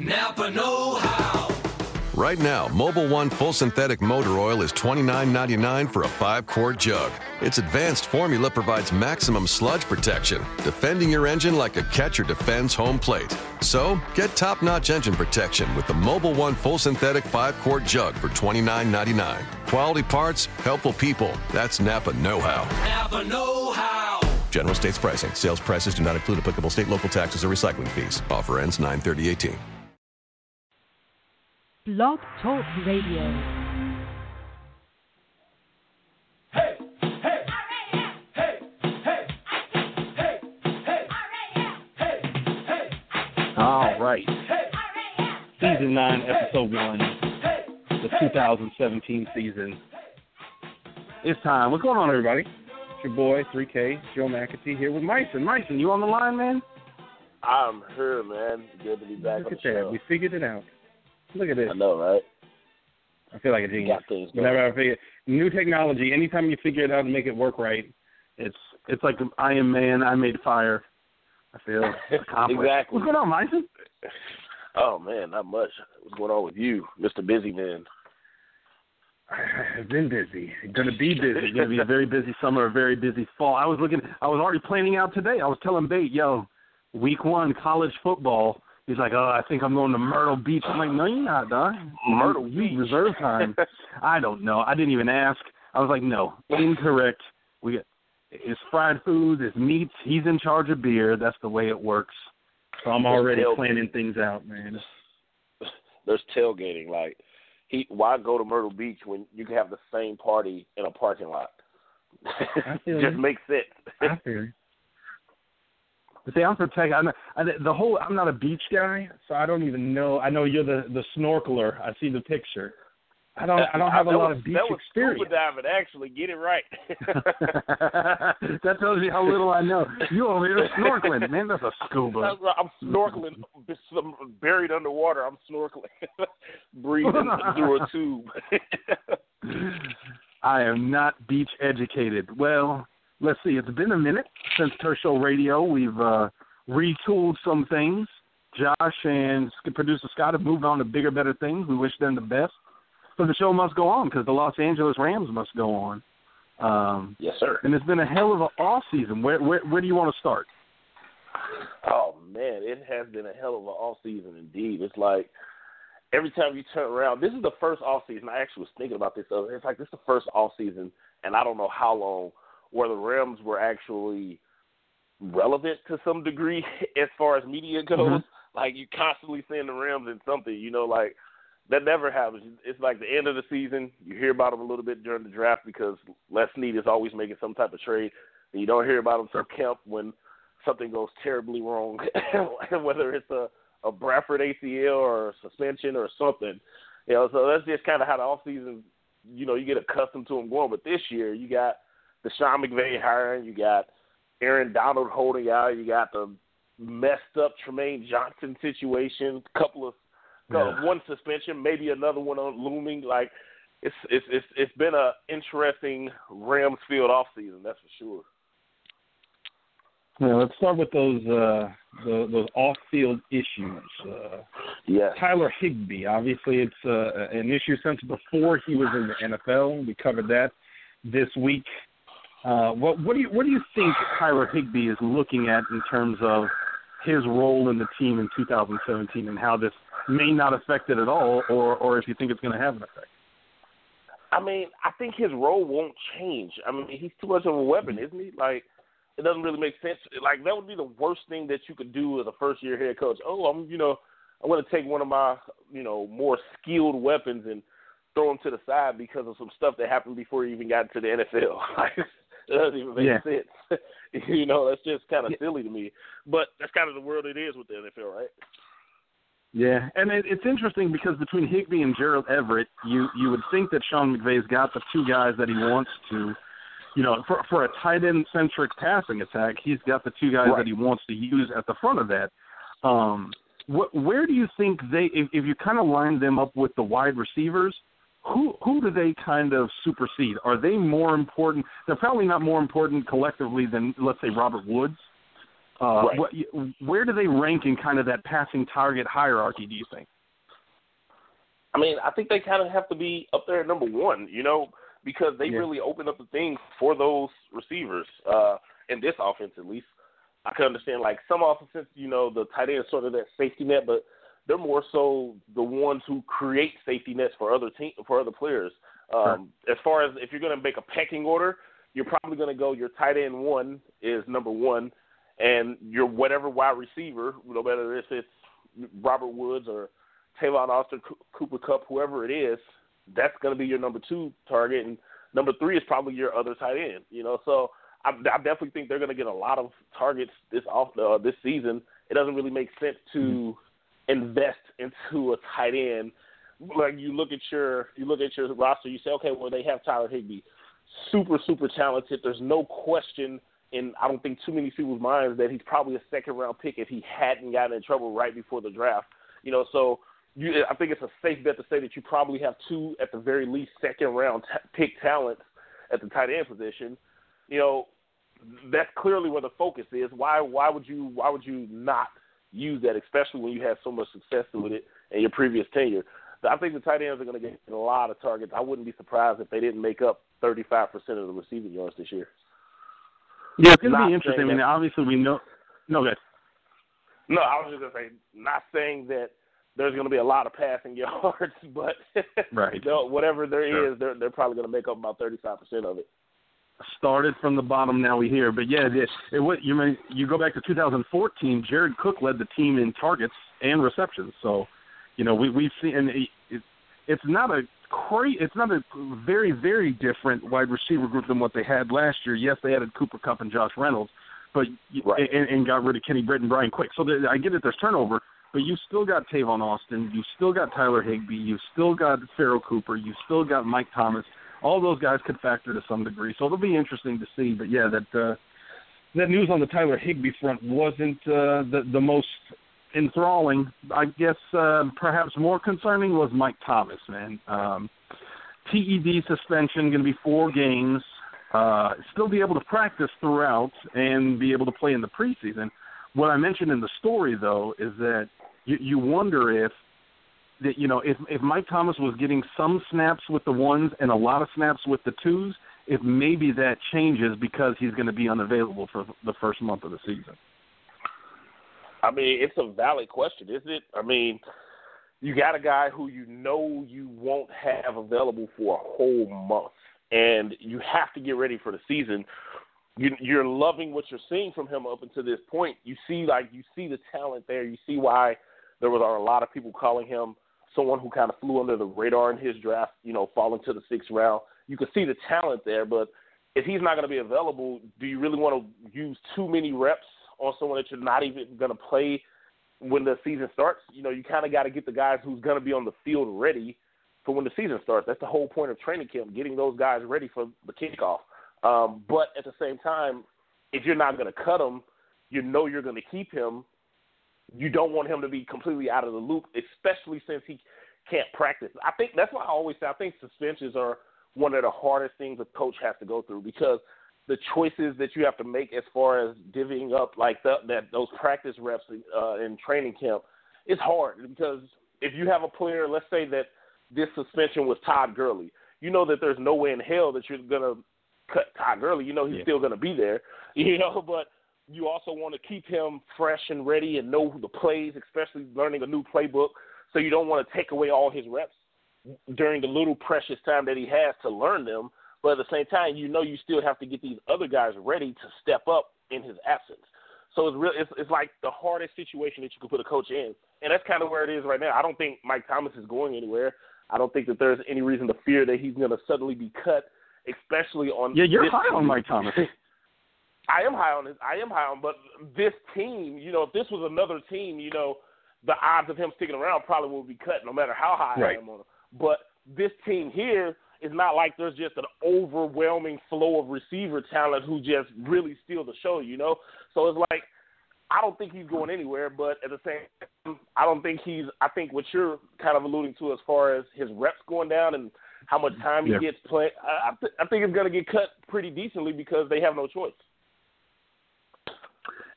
Napa Know How. Right now, Mobil 1 Full Synthetic Motor Oil is $29.99 for a 5 quart jug. Its advanced formula provides maximum sludge protection, defending your engine like a catcher defends home plate. So, get top notch engine protection with the Mobil 1 Full Synthetic 5 quart jug for $29.99. Quality parts, helpful people. That's Napa Know How. Napa Know How. General States pricing. Sales prices do not include applicable state, local taxes, or recycling fees. Offer ends 9 30 18. Blog Talk Radio. Hey Hey Hey Hey Hey Hey Hey All right. Yeah Hey Hey Alright Hey Hey Season 9, Episode 1, the 2017 season. It's time. What's going on, everybody? It's your boy, 3K, Joe McAtee, here with Myson. Myson, you on the line, man? I'm here, man. Good to be back Look on at the that. show. We figured it out. Look at this. I know, right? I feel like a genius. things. Whenever I figure new technology, anytime you figure it out and make it work right, it's it's like I am man, I made fire. I feel accomplished. Exactly. What's going on, Myson? Oh man, not much. What's going on with you, Mr. Busy Man? I've been busy. Going to be busy. Going to be a very busy summer, a very busy fall. I was looking. I was already planning out today. I was telling Bate, yo, week one college football. He's like, oh, I think I'm going to Myrtle Beach. I'm like, no, you're not, dog. Mm-hmm. Myrtle you Beach. reserve time. I don't know. I didn't even ask. I was like, no, incorrect. We got it's fried food, it's meats. He's in charge of beer. That's the way it works. So I'm already planning things out, man. There's tailgating. Like, he why go to Myrtle Beach when you can have the same party in a parking lot? Just makes sense. I feel you. See, I'm protected. I'm not, I, the whole. I'm not a beach guy, so I don't even know. I know you're the the snorkeler. I see the picture. I don't. I don't uh, have a That lot was- of beach that was experience. Scuba diving, actually, get it right. that tells you how little I know. You over here snorkeling, man. That's a scuba. I'm snorkeling, some- buried underwater. I'm snorkeling, breathing through a tube. I am not beach educated. Well, let's see. It's been a minute since Turf Show Radio. We've uh, retooled some things. Josh and producer Scott have moved on to bigger, better things. We wish them the best. But the show must go on because the Los Angeles Rams must go on. Um, yes, sir. and it's been a hell of an off season. Where, where where do you want to start? Oh man, it has been a hell of an off season indeed. It's like every time you turn around, this is the first off season. I actually was thinking about this. It's like this is the first off season, and I don't know how long where the Rams were actually relevant to some degree as far as media goes. Mhm. Like you constantly seeing the Rams in something, you know, like that never happens. It's like the end of the season. You hear about them a little bit during the draft because Les Snead is always making some type of trade, and you don't hear about them till camp when something goes terribly wrong, whether it's a a Bradford ACL or a suspension or something. You know, so that's just kind of how the off season. You know, you get accustomed to them going. But this year, you got the Sean McVay hiring, you got Aaron Donald holding out, you got the messed up Trumaine Johnson situation, couple of Yeah. one suspension, maybe another one on looming. Like it's it's it's it's been a interesting Rams field off season, that's for sure. Yeah, let's start with those uh, the, those off-field issues. Uh, Yes. Tyler Higbee. Obviously, it's uh, an issue since before he was in the NFL. We covered that this week. Uh, what, what do you what do you think Tyler Higbee is looking at in terms of his role in the team in 2017 and how this may not affect it at all, or or if you think it's going to have an effect? I mean, I think his role won't change. I mean, he's too much of a weapon, isn't he? Like, it doesn't really make sense. Like, that would be the worst thing that you could do as a first year head coach. Oh, I'm, you know, I'm going to take one of my, you know, more skilled weapons and throw him to the side because of some stuff that happened before he even got to the NFL. Like, it doesn't even make Yeah. sense. you know, that's just kind of silly to me. But that's kind of the world it is with the NFL, right? Yeah, and it, it's interesting because between Higbee and Gerald Everett, you you would think that Sean McVay's got the two guys that he wants to, you know, for for a tight end centric passing attack, he's got the two guys Right. that he wants to use at the front of that. Um, what, where do you think they, if, if you kind of line them up with the wide receivers, who who do they kind of supersede? Are they more important? They're probably not more important collectively than let's say Robert Woods. Uh, Right. where do they rank in kind of that passing target hierarchy? Do you think? I mean, I think they kind of have to be up there at number one, you know, because they Yeah. really open up the things for those receivers uh, in this offense, at least. I can understand, like, some offenses, you know, the tight end is sort of that safety net, but they're more so the ones who create safety nets for other team for other players. Um, As far as if you're going to make a pecking order, you're probably going to go your tight end one is number one, and your whatever wide receiver, no matter if it's Robert Woods or Tavon Austin, Co- Cooper Kupp, whoever it is, that's going to be your number two target, and number three is probably your other tight end. You know, so I, I definitely think they're going to get a lot of targets this off uh, this season. It doesn't really make sense to invest into a tight end. Like you look at your you look at your roster, you say, okay, well they have Tyler Higbee, super super talented. There's no question in I don't think too many people's minds that he's probably a second round pick if he hadn't gotten in trouble right before the draft. You know, so you, I think it's a safe bet to say that you probably have two at the very least second round t- pick talents at the tight end position. You know, that's clearly where the focus is. Why why would you why would you not use that, especially when you had so much success with it in your previous tenure? I think the tight ends are going to get a lot of targets. I wouldn't be surprised if they didn't make up 35% of the receiving yards this year. Yeah, it's going to be interesting. I mean, obviously we know. No, guys. No, I was just going to say, not saying that there's going to be a lot of passing yards, but Right. whatever there is, Sure. they're they're probably going to make up about 35% of it. Started from the bottom. Now we hear, but yeah, it, it, you mean? You go back to 2014. Jared Cook led the team in targets and receptions. So, you know, we we've seen, and it, it, it's not a cra- it's not a very very different wide receiver group than what they had last year. Yes, they added Cooper Kupp and Josh Reynolds, but Right. and, and got rid of Kenny Britt and Brian Quick. So I get it. There's turnover. But you still got Tavon Austin, you still got Tyler Higbee, you still got Pharoh Cooper, you still got Mike Thomas all those guys could factor to some degree. So it'll be interesting to see. But yeah, that uh, that news on the Tyler Higbee front wasn't uh, the the most enthralling. I guess uh, perhaps more concerning was Mike Thomas. Man, um, PED suspension going to be four games. Uh, still be able to practice throughout and be able to play in the preseason. What I mentioned in the story, though, is that you, you wonder if that you know if if Mike Thomas was getting some snaps with the ones and a lot of snaps with the twos, if maybe that changes because he's going to be unavailable for the first month of the season. I mean, it's a valid question, isn't it? I mean, you got a guy who you know you won't have available for a whole month, and you have to get ready for the season. You, you're loving what you're seeing from him up until this point. You see, like you see the talent there. You see why there was a lot of people calling him someone who kind of flew under the radar in his draft. You know, falling to the sixth round. You can see the talent there, but if he's not going to be available, do you really want to use too many reps on someone that you're not even going to play when the season starts? You know, you kind of got to get the guys who's going to be on the field ready for when the season starts. That's the whole point of training camp, getting those guys ready for the kickoff. Um, but at the same time, if you're not going to cut him, you know you're going to keep him. You don't want him to be completely out of the loop, especially since he can't practice. I think that's why I always say I think suspensions are one of the hardest things a coach has to go through because the choices that you have to make as far as divvying up like the, that those practice reps uh, in training camp is hard because if you have a player, let's say that this suspension was Todd Gurley, you know that there's no way in hell that you're gonna cut Todd Gurley. You know he's Yeah. still gonna be there, you know, but you also want to keep him fresh and ready and know the plays, especially learning a new playbook. So you don't want to take away all his reps during the little precious time that he has to learn them. But at the same time, you know you still have to get these other guys ready to step up in his absence. So it's real. It's, it's like the hardest situation that you could put a coach in, and that's kind of where it is right now. I don't think Mike Thomas is going anywhere. I don't think that there's any reason to fear that he's going to suddenly be cut, especially on. Yeah, you're high on. Mike Thomas. I am high on this. I am high on, but this team, you know, if this was another team, you know, the odds of him sticking around probably would be cut, no matter how high Right. I am on him. But this team here is not like there's just an overwhelming flow of receiver talent who just really steal the show, you know. So it's like I don't think he's going anywhere, but at the same time, I don't think he's. I think what you're kind of alluding to as far as his reps going down and how much time he Yeah. gets playing, I, I, th- I think it's going to get cut pretty decently because they have no choice.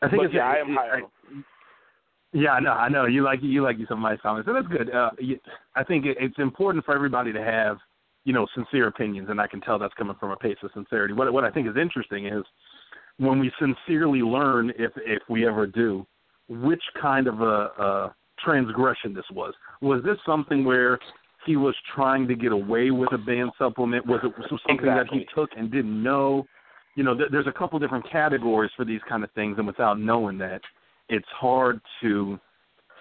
I think but it's, yeah, I am high I- Yeah, I know, I know. You like you like you some Mike Thomas, and that's good. Uh, you, I think it, it's important for everybody to have, you know, sincere opinions, and I can tell that's coming from a place of sincerity. What what I think is interesting is when we sincerely learn, if if we ever do, which kind of a, a transgression this was. Was this something where he was trying to get away with a banned supplement? Was it something that he took and didn't know? You know, th- there's a couple different categories for these kind of things, and without knowing that, it's hard to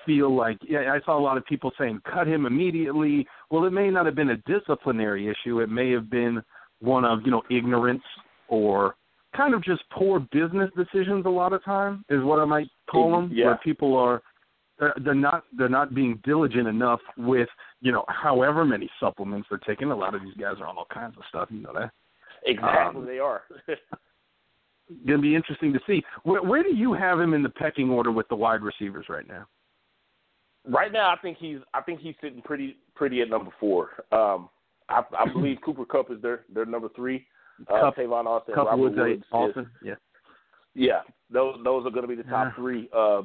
feel like yeah, I saw a lot of people saying cut him immediately. Well, it may not have been a disciplinary issue. It may have been one of, you know, ignorance or kind of just poor business decisions a lot of time is what I might call them Yeah. where people are they're, they're not they're not being diligent enough with, you know, however many supplements they're taking. A lot of these guys are on all kinds of stuff, you know that. Exactly, Um, they are. Going to be interesting to see. Where, where do you have him in the pecking order with the wide receivers right now? right now, I think he's I think he's sitting pretty pretty at number four. Um, I, I believe Cooper Kupp is their their number three. Uh, Kupp- Tavon Austin, Kupp Robert Woods, Woods, is- Austin, yeah. Yeah, those those are going to be the top Yeah. three. Uh,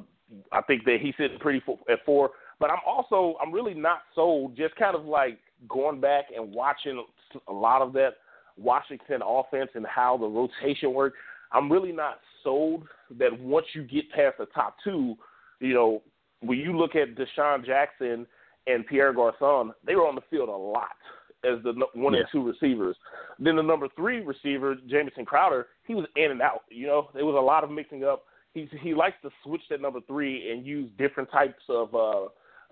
I think that he's sitting pretty fo- at four. But I'm also I'm really not sold. Just kind of like going back and watching a lot of that Washington offense and how the rotation worked. I'm really not sold that once you get past the top two, you know, when you look at DeSean Jackson and Pierre Garcon, they were on the field a lot as the one Yeah. and two receivers. Then the number three receiver, Jamison Crowder, he was in and out. You know, there was a lot of mixing up. He he likes to switch that number three and use different types of uh,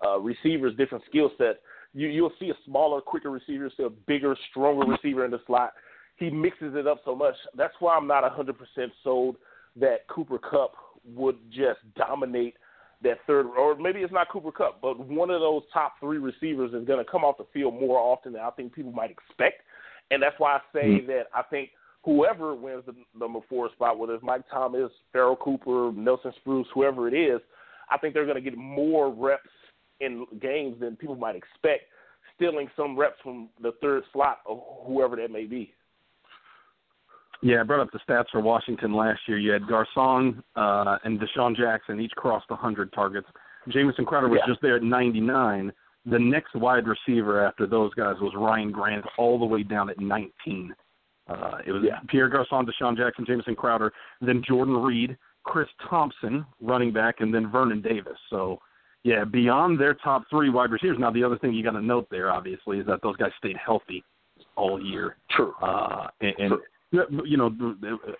uh, receivers, different skill sets. You you'll see a smaller, quicker receiver, see a bigger, stronger receiver in the slot. He mixes it up so much. That's why I'm not 100% sold that Cooper Kupp would just dominate that third, or maybe it's not Cooper Kupp, but one of those top three receivers is going to come off the field more often than I think people might expect. And that's why I say hmm. that I think whoever wins the number four spot, whether it's Mike Thomas, Pharoh Cooper, Nelson Spruce, whoever it is, I think they're going to get more reps in games than people might expect, stealing some reps from the third slot or whoever that may be. Yeah, I brought up the stats for Washington last year. You had Garcon uh, and DeSean Jackson each crossed 100 targets. Jamison Crowder was Yeah. just there at 99. The next wide receiver after those guys was Ryan Grant, all the way down at 19. Uh, it was Yeah. Pierre Garcon, DeSean Jackson, Jamison Crowder, then Jordan Reed, Chris Thompson, running back, and then Vernon Davis. So, yeah, beyond their top three wide receivers. Now, the other thing you got to note there, obviously, is that those guys stayed healthy all year. True. Uh, and, and Sure. you know,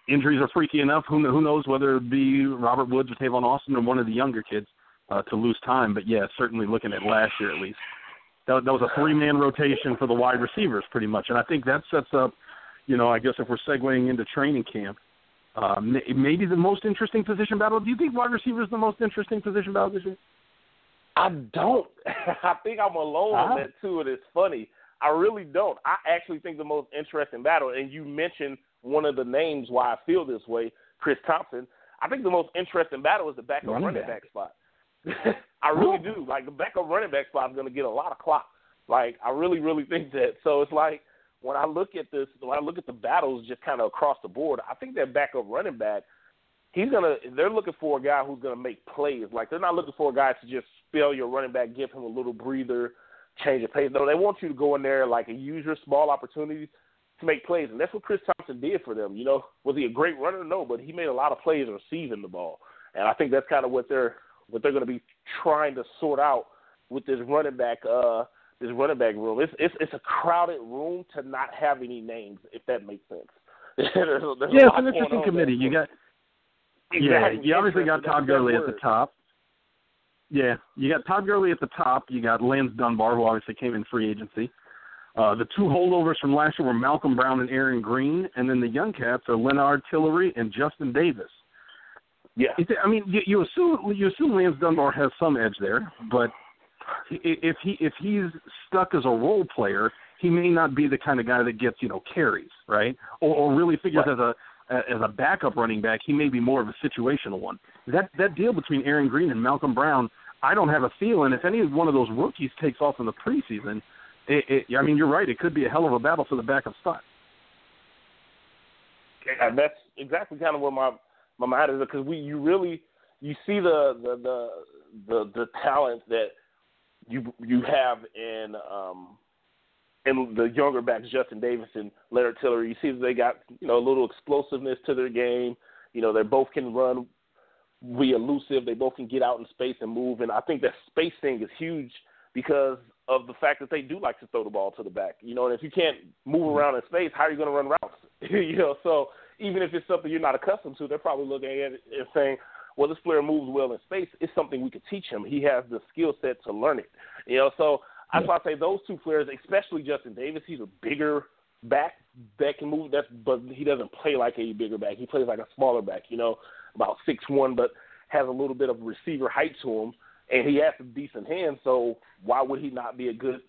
injuries are freaky enough. Who, who knows whether it be Robert Woods or Tavon Austin or one of the younger kids uh, to lose time. But yeah, certainly looking at last year at least, that, that was a three-man rotation for the wide receivers pretty much, and I think that sets up, you know, I guess if we're segueing into training camp, uh, maybe the most interesting position battle. Do you think wide receiver is the most interesting position battle this year? I don't. I think I'm alone Ah. on that too, and it's funny. I really don't. I actually think the most interesting battle, and you mentioned one of the names why I feel this way, Chris Thompson. I think the most interesting battle is the backup Running running, back. back spot. I really do. Like the backup running back spot is going to get a lot of clock. Like I really, really think that. So it's like when I look at this, when I look at the battles just kind of across the board, I think that backup running back he's gonna they're looking for a guy who's gonna make plays. Like they're not looking for a guy to just spell your running back, give him a little breather, change of pace. No, they want you to go in there like and use your small opportunities to make plays. And that's what Chris Thompson did for them. You know, was he a great runner? No, but he made a lot of plays receiving the ball. And I think that's kind of what they're what they're gonna be trying to sort out with this running back uh this running back room. It's it's it's a crowded room to not have any names, if that makes sense. There's there's Yeah, it's an interesting committee. You got Exactly. Yeah, you obviously got. Todd Gurley at the top. Yeah, you got Todd Gurley at the top. You got Lance Dunbar, who obviously came in free agency. Uh, the two holdovers from last year were Malcolm Brown and Aaron Green, and then the young cats are Lenard Tillery and Justin Davis. Yeah. I mean, you, you assume you assume Lance Dunbar has some edge there, but if he if he's stuck as a role player, he may not be the kind of guy that gets you know carries, right? Or, or really figures as a as a backup running back, he may be more of a situational one. That that deal between Aaron Green and Malcolm Brown, I don't have a feeling if any one of those rookies takes off in the preseason. It, it, I mean, you're right. It could be a hell of a battle for the backup spot. Yeah, that's exactly kind of what my my mind is because we you really you see the the the the, the talent that you you have in um in the younger backs, Justin Davis and Lenard Tillery. You see they got you know a little explosiveness to their game. You know they both can run, be elusive. They both can get out in space and move. And I think that space thing is huge because of the fact that they do like to throw the ball to the back. You know, and if you can't move mm-hmm. around in space, how are you going to run routes? you know, so even if it's something you're not accustomed to, they're probably looking at it and saying, well, this player moves well in space. It's something we could teach him. He has the skill set to learn it. You know, so that's why I say those two players, especially Justin Davis, he's a bigger back that can move. That's but he doesn't play like a bigger back. He plays like a smaller back. You know, about six one, but has a little bit of receiver height to him, and he has some decent hands. So why would he not be a good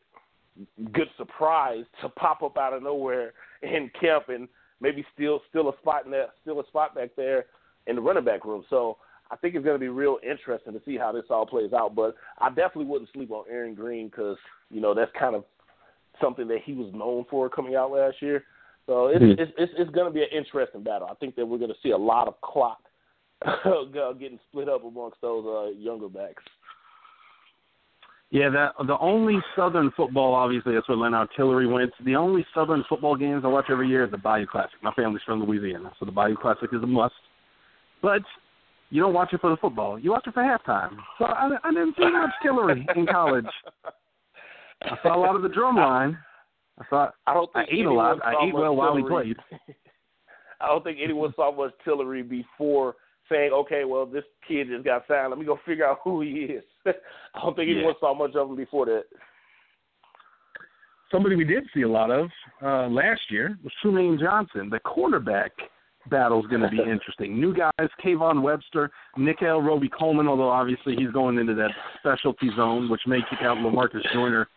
good surprise to pop up out of nowhere in camp and maybe still still a spot in that still a spot back there in the running back room. So I think it's going to be real interesting to see how this all plays out. But I definitely wouldn't sleep on Aaron Green because you know that's kind of something that he was known for coming out last year. So it's Mhm. it's it's, it's going to be an interesting battle. I think that we're going to see a lot of clock getting split up amongst those uh, younger backs. Yeah, that the only Southern football, obviously, that's where Lenard Tillery went. The only Southern football games I watch every year is the Bayou Classic. My family's from Louisiana, so the Bayou Classic is a must. But you don't watch it for the football; you watch it for halftime. So I, I didn't see much Tillery in college. I saw a lot of the drum line. I saw I don't think I ate a lot. I ate well while Tillery. played. I don't think anyone saw much Tillery before saying, "Okay, well, this kid just got signed. Let me go figure out who he is." I don't think Yeah. anyone saw much of him before that. somebody we did see a lot of uh, last year was Trumaine Johnson. The cornerback battle is going to be interesting. New guys, Kayvon Webster, Nickell Robey-Coleman, although obviously he's going into that specialty zone, which may kick out Lamarcus Joyner,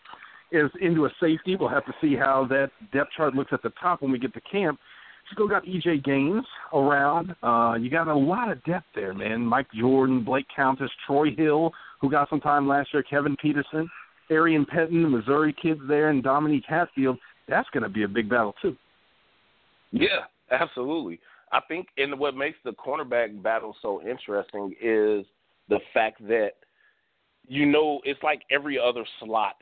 is into a safety. We'll have to see how that depth chart looks at the top when we get to camp. Still got EJ Gaines around. Uh, you got a lot of depth there, man. Mike Jordan, Blake Countess, Troy Hill, who got some time last year, Kevin Peterson. Aarion Penton, the Missouri kids there, and Dominique Hatfield. That's going to be a big battle too. Yeah, absolutely. I think, and what makes the cornerback battle so interesting is the fact that you know it's like every other slot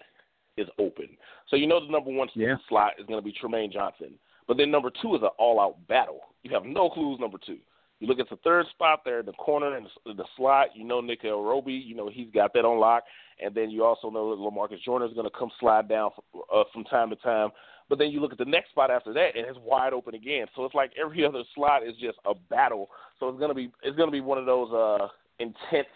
is open. So you know the number one Yeah. slot is going to be Trumaine Johnson, but then number two is an all-out battle. You have no clues number two. You look at the third spot there, in the corner and the, the slot. You know Nick Robey. You know he's got that on lock, and then you also know that Lamarcus Joyner is going to come slide down uh, from time to time. But then you look at the next spot after that, and it's wide open again. So it's like every other slot is just a battle. So it's gonna be it's gonna be one of those uh, intense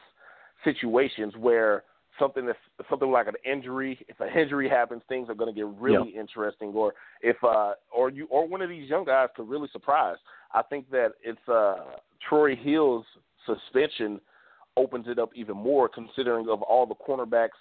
situations where something that's something like an injury, if an injury happens, things are going to get really interesting. Or if uh, or you or one of these young guys could really surprise. I think that it's uh, Troy Hill's suspension opens it up even more, considering of all the cornerbacks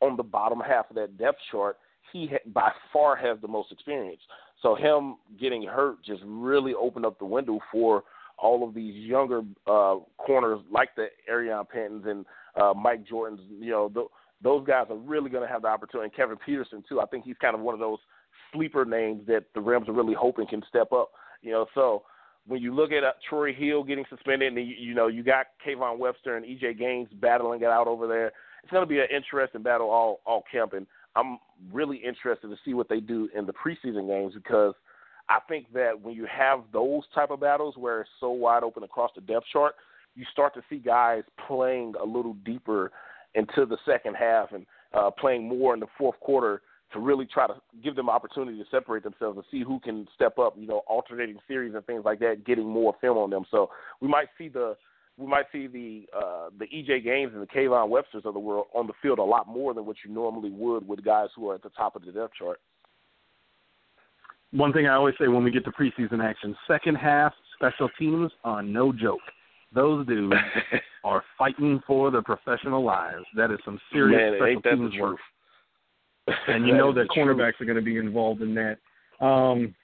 on the bottom half of that depth chart. He ha- by far has the most experience. So him getting hurt just really opened up the window for all of these younger uh, corners like the Aarion Pentons and uh, Mike Jordans. You know, th- those guys are really going to have the opportunity. And Kevin Peterson too. I think he's kind of one of those sleeper names that the Rams are really hoping can step up. You know, so when you look at uh, Troy Hill getting suspended, and you, you know you got Kayvon Webster and EJ Gaines battling it out over there, it's going to be an interesting battle all all camp. And I'm really interested to see what they do in the preseason games because I think that when you have those type of battles where it's so wide open across the depth chart, you start to see guys playing a little deeper into the second half and uh, playing more in the fourth quarter to really try to give them opportunity to separate themselves and see who can step up. You know, alternating series and things like that, getting more film on them. So we might see the we might see the uh, the EJ Gaines and the Kayvon Websters of the world on the field a lot more than what you normally would with guys who are at the top of the depth chart. One thing I always say when we get to preseason action: second half special teams are no joke. Those dudes are fighting for their professional lives. That is some serious Man, special teams work. and you know that the truth. cornerbacks are going to be involved in that. Um,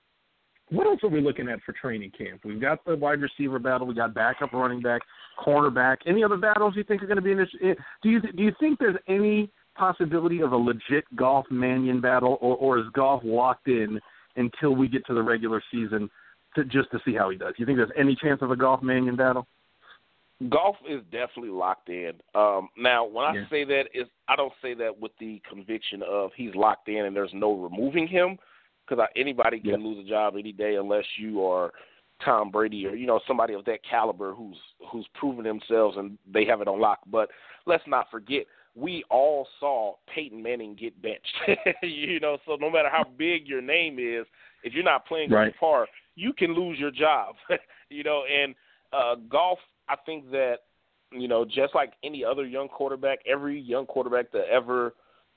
what else are we looking at for training camp? We've got the wide receiver battle. We got backup running back, cornerback. Any other battles you think are going to be in this? eh, Do you do you think there's any possibility of a legit Goff Mannion battle, or or is Goff locked in until we get to the regular season to just to see how he does? You think there's any chance of a Goff Mannion battle? Goff is definitely locked in. Um, now, when I Yeah. say that, is I don't say that with the conviction of he's locked in and there's no removing him, because anybody can Yeah. lose a job any day unless you are Tom Brady or you know somebody of that caliber who's who's proven themselves and they have it on lock. But let's not forget, we all saw Peyton Manning get benched. you know, so no matter how big your name is, if you're not playing Right. par, you can lose your job. you know, and uh, Goff, I think that you know, just like any other young quarterback, every young quarterback that ever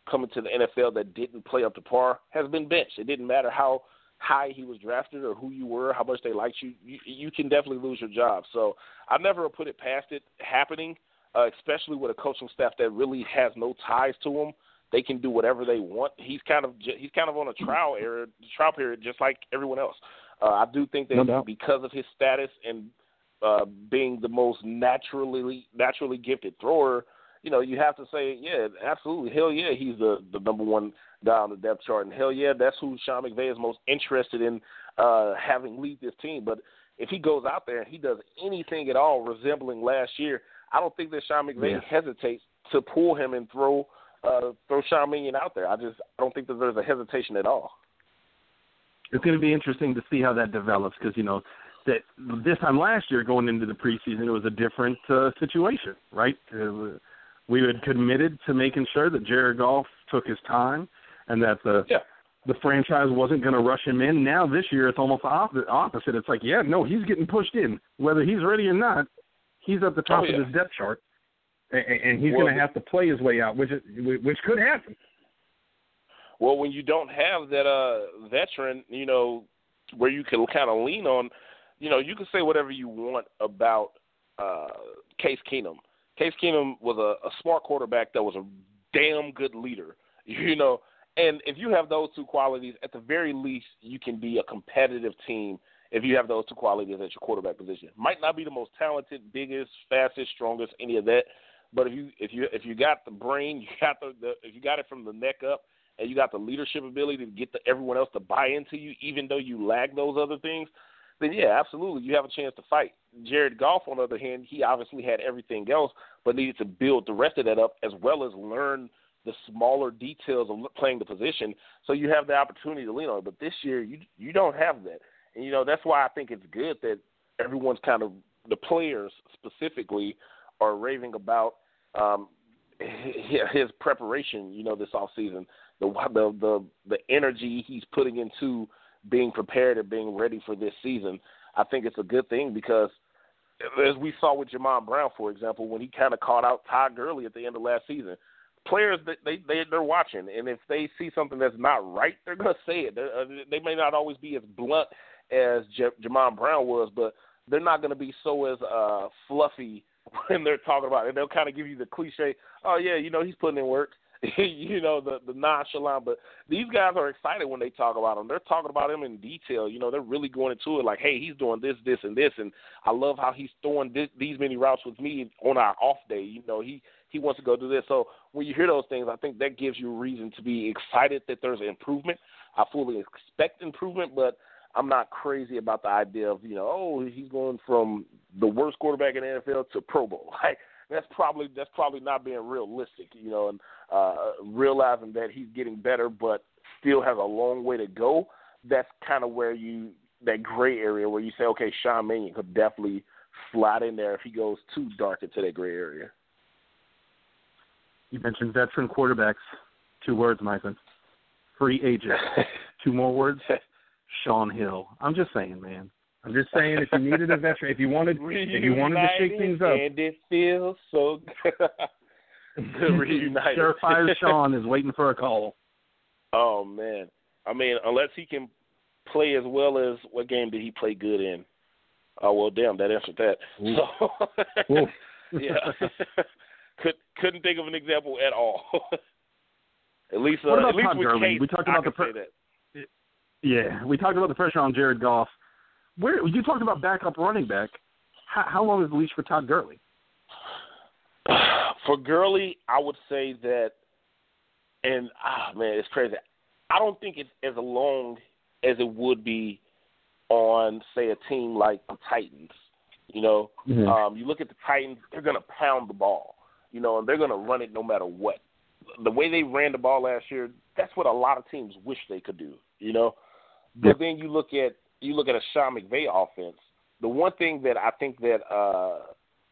come into the NFL that didn't play up to par has been benched. It didn't matter how high he was drafted or who you were, how much they liked you. You, you can definitely lose your job. So I never put it past it happening, uh, especially with a coaching staff that really has no ties to him. They can do whatever they want. He's kind of he's kind of on a trial era, trial period, just like everyone else. Uh, I do think that No because of his status and uh, being the most naturally naturally gifted thrower, you know, you have to say, yeah, absolutely, hell yeah, he's the the number one guy on the depth chart, and hell yeah, that's who Sean McVay is most interested in uh, having lead this team. But if he goes out there and he does anything at all resembling last year, I don't think that Sean McVay Yeah. hesitates to pull him and throw uh, throw Sean Mannion out there. I just I don't think that there's a hesitation at all. it's going to be interesting to see how that develops because you know that this time last year going into the preseason it was a different uh, situation, right? Uh, we had committed to making sure that Jared Goff took his time and that the Yeah. the franchise wasn't going to rush him in. Now this year it's almost the opposite. opposite. It's like, yeah, no, he's getting pushed in, whether he's ready or not. He's at the top Oh, yeah. of his depth chart, and, and he's Well, going to have to play his way out, which is, which could happen. Well, when you don't have that uh veteran, you know, where you can kind of lean on, you know, you can say whatever you want about uh Case Keenum. Case Keenum was a, a smart quarterback that was a damn good leader, you know. And if you have those two qualities, at the very least, you can be a competitive team if you have those two qualities at your quarterback position. Might not be the most talented, biggest, fastest, strongest, any of that, but if you if you if you got the brain, you got the, the if you got it from the neck up, and you got the leadership ability to get the, everyone else to buy into you, even though you lack those other things, then yeah, absolutely, you have a chance to fight. Jared Goff, on the other hand, he obviously had everything else, but needed to build the rest of that up as well as learn the smaller details of playing the position. So you have the opportunity to lean on it. But this year, you you don't have that, and you know that's why I think it's good that everyone's kind of the players specifically are raving about um, his, preparation. You know, this off season, the the the the energy he's putting into being prepared and being ready for this season. I think it's a good thing because as we saw with Jamon Brown, for example, when he kind of caught out Todd Gurley at the end of last season, players they they they- they're watching, and if they see something that's not right, they're gonna say it. They're, uh, they may not always be as blunt as J- Jamon Brown was, but they're not gonna be so as uh fluffy when they're talking about it. They'll kind of give you the cliche, "Oh yeah, you know he's putting in work." you know the the nonchalant, but these guys are excited when they talk about him. They're talking about him in detail. You know, they're really going into it like, hey, he's doing this, this, and this, and I love how he's throwing this, these many routes with me on our off day. You know, he he wants to go do this. So when you hear those things, I think that gives you reason to be excited that there's improvement. I fully expect improvement, but I'm not crazy about the idea of you know, oh, he's going from the worst quarterback in the NFL to Pro Bowl. Like that's probably that's probably not being realistic, you know, and uh, realizing that he's getting better, but still has a long way to go. That's kind of where you that gray area where you say, okay, Sean Mannion could definitely slide in there if he goes too dark into that gray area. You mentioned veteran quarterbacks. Two words, my friend. Free agent. Two more words. Shaun Hill. I'm just saying, man. I'm just saying, if you needed a veteran, if you wanted, if you wanted to shake things up, and it feels so good. Reunited. Surefire Sean is waiting for a call. Oh man, I mean, unless he can play as well as what game did he play good in? Oh well, damn, that answered that. So, yeah, could couldn't think of an example at all. at least, uh, What about at least Todd with Gurley? We talked about can the per- say that. Yeah, we talked about the pressure on Jared Goff. Where you talked about backup running back? How, how long is the leash for Todd Gurley? For Gurley, I would say that, and ah man, it's crazy. I don't think it's as long as it would be on, say, a team like the Titans. You know, Mhm. um, you look at the Titans; they're going to pound the ball. You know, and they're going to run it no matter what. The way they ran the ball last year, that's what a lot of teams wish they could do. You know, but then you look at you look at a Sean McVay offense. The one thing that I think that uh,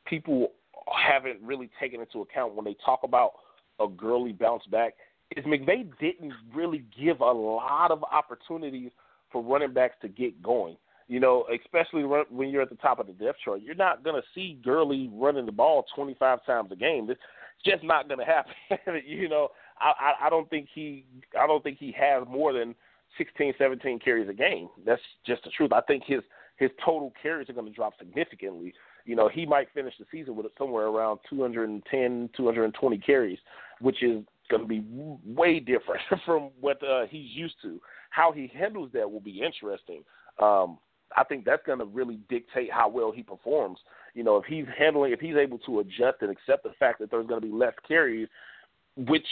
people haven't really taken into account when they talk about a Gurley bounce back is McVay didn't really give a lot of opportunities for running backs to get going. You know, especially when you're at the top of the depth chart, you're not going to see Gurley running the ball 25 times a game. It's just not going to happen. you know, I, I, I don't think he, I don't think he has more than 16, 17 carries a game. That's just the truth. I think his his total carries are going to drop significantly. You know, he might finish the season with somewhere around 210, 220 carries, which is going to be way different from what uh, he's used to. How he handles that will be interesting. Um, I think that's going to really dictate how well he performs. You know, if he's handling, if he's able to adjust and accept the fact that there's going to be less carries, which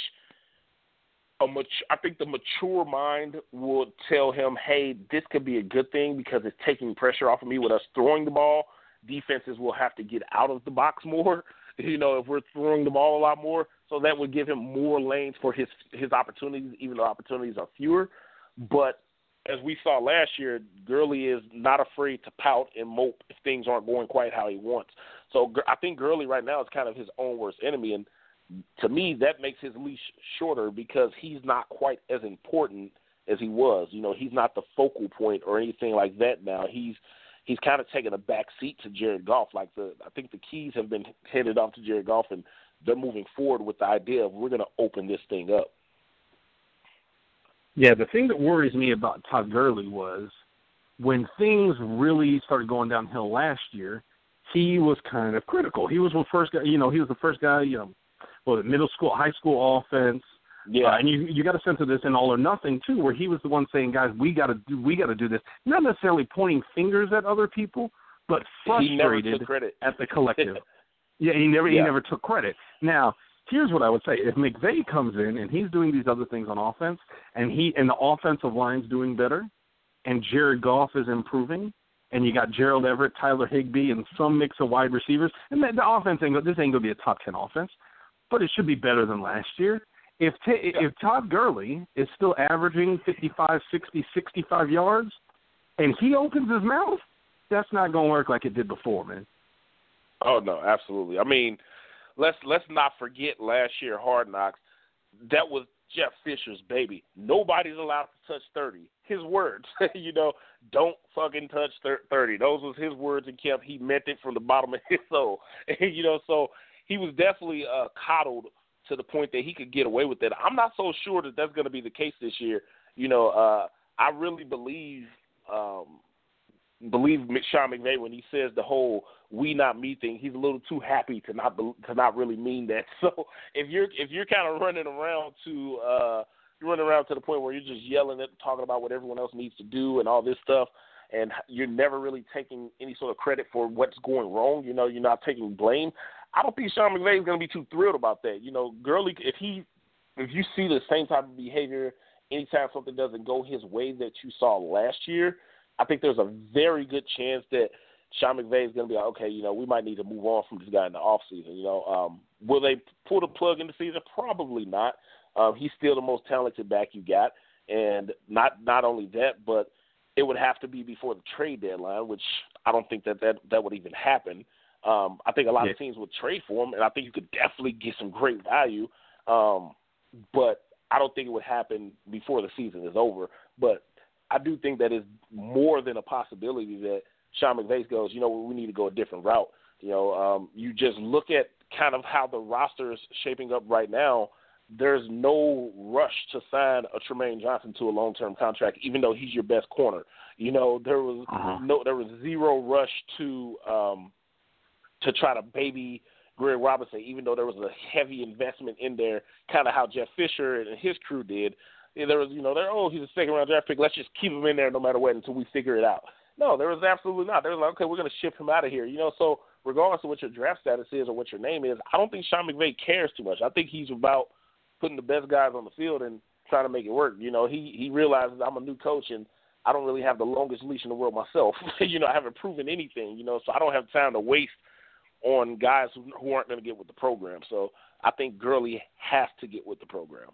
a mat- I think the mature mind will tell him, hey, this could be a good thing because it's taking pressure off of me with us throwing the ball. Defenses will have to get out of the box more. You know, if we're throwing the ball a lot more, so that would give him more lanes for his his opportunities, even though opportunities are fewer. But as we saw last year, Gurley is not afraid to pout and mope if things aren't going quite how he wants. So I think Gurley right now is kind of his own worst enemy, and to me that makes his leash shorter because he's not quite as important as he was. You know, he's not the focal point or anything like that now. He's he's kind of taken a back seat to Jared Goff. Like the I think the keys have been handed off to Jared Goff, and they're moving forward with the idea of we're going to open this thing up. Yeah, the thing that worries me about Todd Gurley was when things really started going downhill last year, he was kind of critical. He was the first guy, you know, he was the first guy, you know, well, middle school, high school offense. Yeah, Uh, and you you got a sense of this in All or Nothing too, where he was the one saying, "Guys, we got to do we got to do this." Not necessarily pointing fingers at other people, but frustrated at the collective. yeah, he never he never took credit. Now, here's what I would say: if McVay comes in and he's doing these other things on offense, and he and the offensive line's doing better, and Jared Goff is improving, and you got Gerald Everett, Tyler Higbee, and some mix of wide receivers, and the, the offense ain't this ain't gonna be a top ten offense, but it should be better than last year. If t- if Todd Gurley is still averaging 55, 60, 65 yards, and he opens his mouth, that's not going to work like it did before, man. Oh no, absolutely. I mean, let's let's not forget last year Hard Knocks. That was Jeff Fisher's baby. Nobody's allowed to touch thirty. His words, you know, don't fucking touch thirty. Those was his words, and kept he meant it from the bottom of his soul. you know, so he was definitely uh, coddled to the point that he could get away with it. I'm not so sure that that's going to be the case this year. You know, uh, I really believe um, believe Sean McVay when he says the whole "we not me" thing. He's a little too happy to not be, to not really mean that. So if you're if you're kind of running around to uh, you're running around to the point where you're just yelling at talking about what everyone else needs to do and all this stuff, and you're never really taking any sort of credit for what's going wrong. You know, you're not taking blame. I don't think Sean McVay is going to be too thrilled about that. You know, Gurley, if he if you see the same type of behavior anytime something doesn't go his way that you saw last year, I think there's a very good chance that Sean McVay is going to be like, okay, you know, we might need to move on from this guy in the off season. You know, um, will they pull the plug in the season? Probably not. Um, he's still the most talented back you got, and not not only that, but it would have to be before the trade deadline, which I don't think that that, that would even happen. Um, I think a lot Yeah. of teams would trade for him, and I think you could definitely get some great value. Um, but I don't think it would happen before the season is over. But I do think that is more than a possibility that Sean McVay goes, you know, we need to go a different route. You know, um, you just look at kind of how the roster is shaping up right now. There's no rush to sign a Trumaine Johnson to a long-term contract, even though he's your best corner. You know, there was Uh-huh. no, there was zero rush to um, to try to baby Greg Robinson, even though there was a heavy investment in there, kind of how Jeff Fisher and his crew did. There was, you know, they're Oh, he's a second round draft pick. Let's just keep him in there no matter what until we figure it out. No, there was absolutely not. There was like, okay, we're going to ship him out of here. You know, so regardless of what your draft status is or what your name is, I don't think Sean McVay cares too much. I think he's about putting the best guys on the field and trying to make it work. You know, he he realizes I'm a new coach and I don't really have the longest leash in the world myself. you know, I haven't proven anything. You know, so I don't have time to waste on guys who, who aren't going to get with the program. So I think Gurley has to get with the program.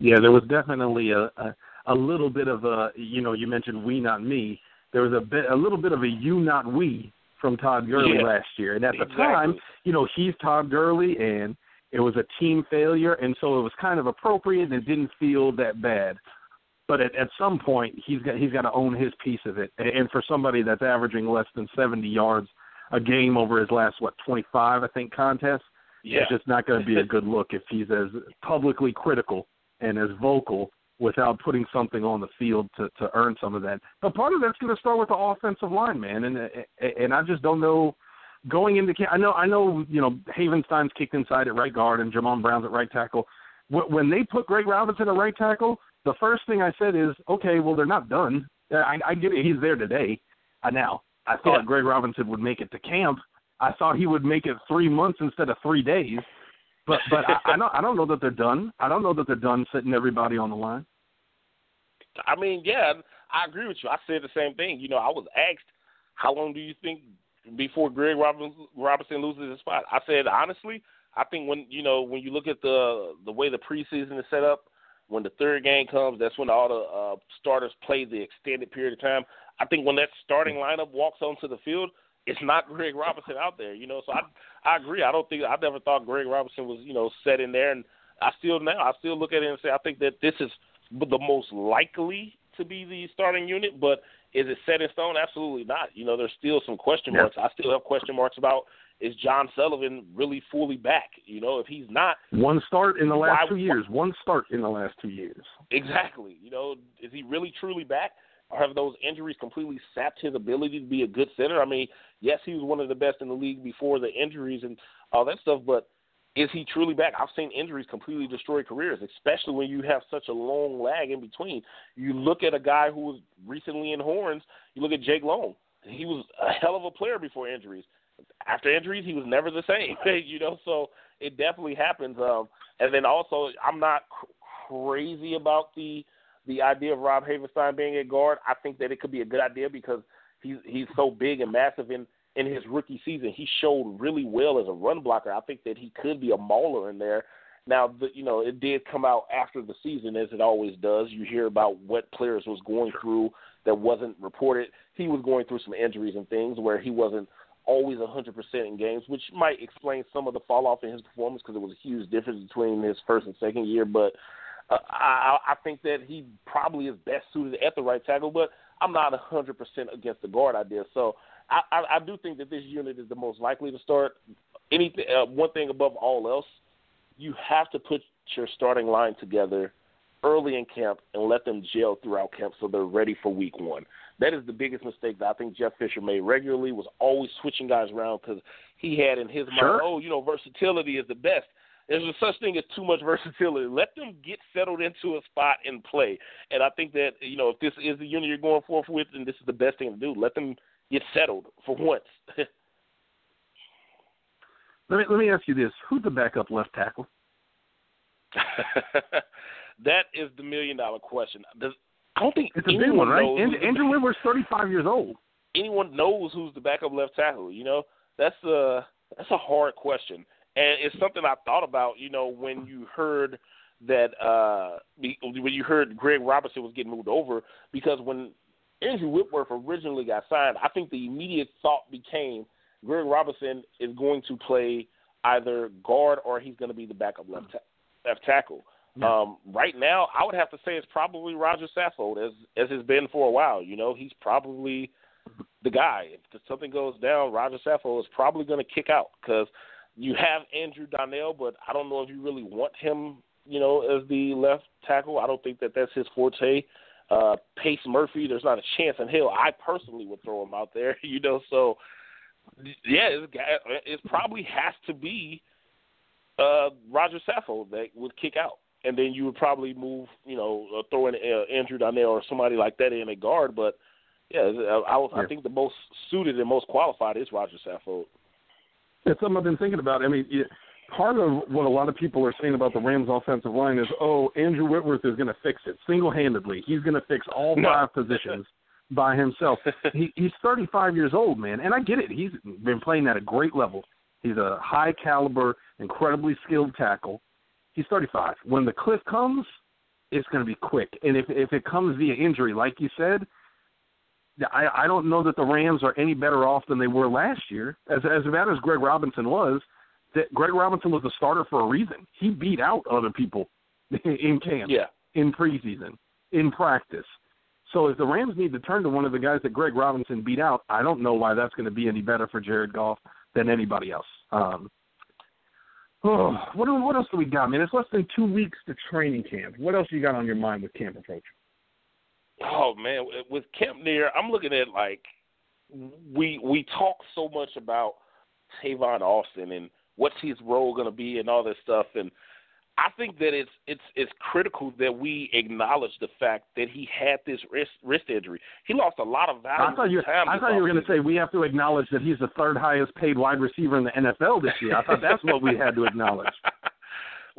Yeah, there was definitely a, a a little bit of a you know you mentioned we not me. There was a bit a little bit of a you not we from Todd Gurley Yeah. last year, and at the time, you know, he's Todd Gurley, and it was a team failure, and so it was kind of appropriate, and it didn't feel that bad. But at, at some point, he's got he's got to own his piece of it, and, and for somebody that's averaging less than 70 yards a game over his last what 25, I think, contests, Yeah. it's just not going to be a good look if he's as publicly critical and as vocal without putting something on the field to to earn some of that. But part of that's going to start with the offensive line, man, and and I just don't know going into camp. I know I know you know Havenstein's kicked inside at right guard and Jamon Brown's at right tackle. When they put Greg Robinson at right tackle, the first thing I said is, okay, well they're not done. I, I get it, he's there today. Uh, now I thought Yeah. Greg Robinson would make it to camp. I thought he would make it three months instead of three days. But but I, I don't I don't know that they're done. I don't know that they're done sitting everybody on the line. I mean, yeah, I agree with you. I said the same thing. You know, I was asked, how long do you think before Greg Robinson, Robinson loses his spot? I said honestly, I think when you know when you look at the the way the preseason is set up, when the third game comes, that's when all the uh, starters play the extended period of time. I think when that starting lineup walks onto the field, it's not Greg Robinson out there. You know, so I I agree. I don't think I never thought Greg Robinson was you know set in there, and I still now I still look at it and say I think that this is the most likely to be the starting unit, but is it set in stone? Absolutely not. You know, there's still some question Yeah. marks. I still have question marks about is John Sullivan really fully back? You know, if he's not, One start in the last Why- two years. One start in the last two years. exactly. You know, is he really truly back? Have those injuries completely sapped his ability to be a good center? I mean, yes, he was one of the best in the league before the injuries and all that stuff, but is he truly back? I've seen injuries completely destroy careers, especially when you have such a long lag in between. You look at a guy who was recently in horns, you look at Jake Long. He was a hell of a player before injuries. After injuries, he was never the same. you know, so it definitely happens. Um, and then also, I'm not cr- crazy about the the idea of Rob Havenstein being a guard. I think that it could be a good idea because he's he's so big and massive in in his rookie season. He showed really well as a run blocker. I think that he could be a mauler in there. Now, the, you know, it did come out after the season, as it always does. You hear about what players was going through that wasn't reported. He was going through some injuries and things where he wasn't always 100% in games, which might explain some of the fall off in his performance because it was a huge difference between his first and second year. But uh, I, I think that he probably is best suited at the right tackle. But I'm not 100% against the guard idea. So I, I, I do think that this unit is the most likely to start. Anything, uh, one thing above all else, you have to put your starting line together early in camp and let them gel throughout camp so they're ready for week one. That is the biggest mistake that I think Jeff Fisher made regularly was always switching guys around because he had in his Sure. mind, oh, you know, versatility is the best. There's a such thing as too much versatility. Let them get settled into a spot and play. And I think that you know if this is the unit you're going forth with, then this is the best thing to do. Let them get settled for once. Let me let me ask you this: Who's the backup left tackle? that is the million dollar question. Does, I don't think It's a big one, right? knows Andrew, the- Whitworth's 35 years old. anyone knows who's the backup left tackle. You know, that's a that's a hard question, and it's something I thought about. You know, when you heard that uh when you heard Greg Robinson was getting moved over, because when Andrew Whitworth originally got signed, I think the immediate thought became Greg Robinson is going to play either guard or he's going to be the backup left ta- left tackle. Yeah. Um, right now, I would have to say it's probably Roger Saffold, as as it's been for a while. You know, he's probably the guy. If something goes down, Roger Saffold is probably going to kick out because you have Andrew Donnell, but I don't know if you really want him, you know, as the left tackle. I don't think that that's his forte. Uh, Pace Murphy, there's not a chance in hell. I personally would throw him out there, you know. So, yeah, it's, it probably has to be uh, Roger Saffold that would kick out, and then you would probably move, you know, uh, throw in uh, Andrew Donnell or somebody like that in a guard. But yeah, I, I, I think the most suited and most qualified is Roger Saffold. It's something I've been thinking about. I mean, part of what a lot of people are saying about the Rams' offensive line is, oh, Andrew Whitworth is going to fix it single handedly. He's going to fix all No. five positions by himself. he, he's 35 years old, man, and I get it. He's been playing at a great level. He's a high caliber, incredibly skilled tackle. He's 35. When the cliff comes, it's going to be quick, and if if it comes via injury, like you said, I I don't know that the Rams are any better off than they were last year. As as bad as Greg Robinson was, that Greg Robinson was the starter for a reason. He beat out other people in camp, Yeah. in preseason, in practice. So if the Rams need to turn to one of the guys that Greg Robinson beat out, I don't know why that's going to be any better for Jared Goff than anybody else. Um, oh, what what else do we got, man? It's less than two weeks to training camp. What else you got on your mind with camp approach? Oh man, with Kemp near, I'm looking at like we we talk so much about Tavon Austin and what's his role going to be and all this stuff, and I think that it's it's it's critical that we acknowledge the fact that he had this wrist wrist injury. He lost a lot of value. I thought you time. I thought you were going to say we have to acknowledge that he's the third highest paid wide receiver in the NFL this year. I thought that's what we had to acknowledge.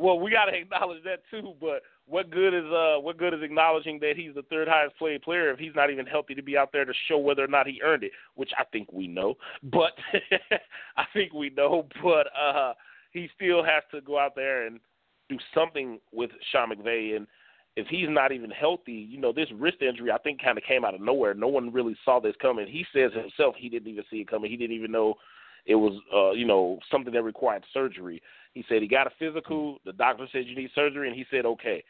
well, we got to acknowledge that too. But what good is uh what good is acknowledging that he's the third highest paid player if he's not even healthy to be out there to show whether or not he earned it? Which I think we know. But I think we know. But uh he still has to go out there and do something with Sean McVay and. If he's not even healthy, you know, this wrist injury I think kind of came out of nowhere. No one really saw this coming. He says himself he didn't even see it coming. He didn't even know it was uh, you know, something that required surgery. He said he got a physical. The doctor said you need surgery, and he said okay.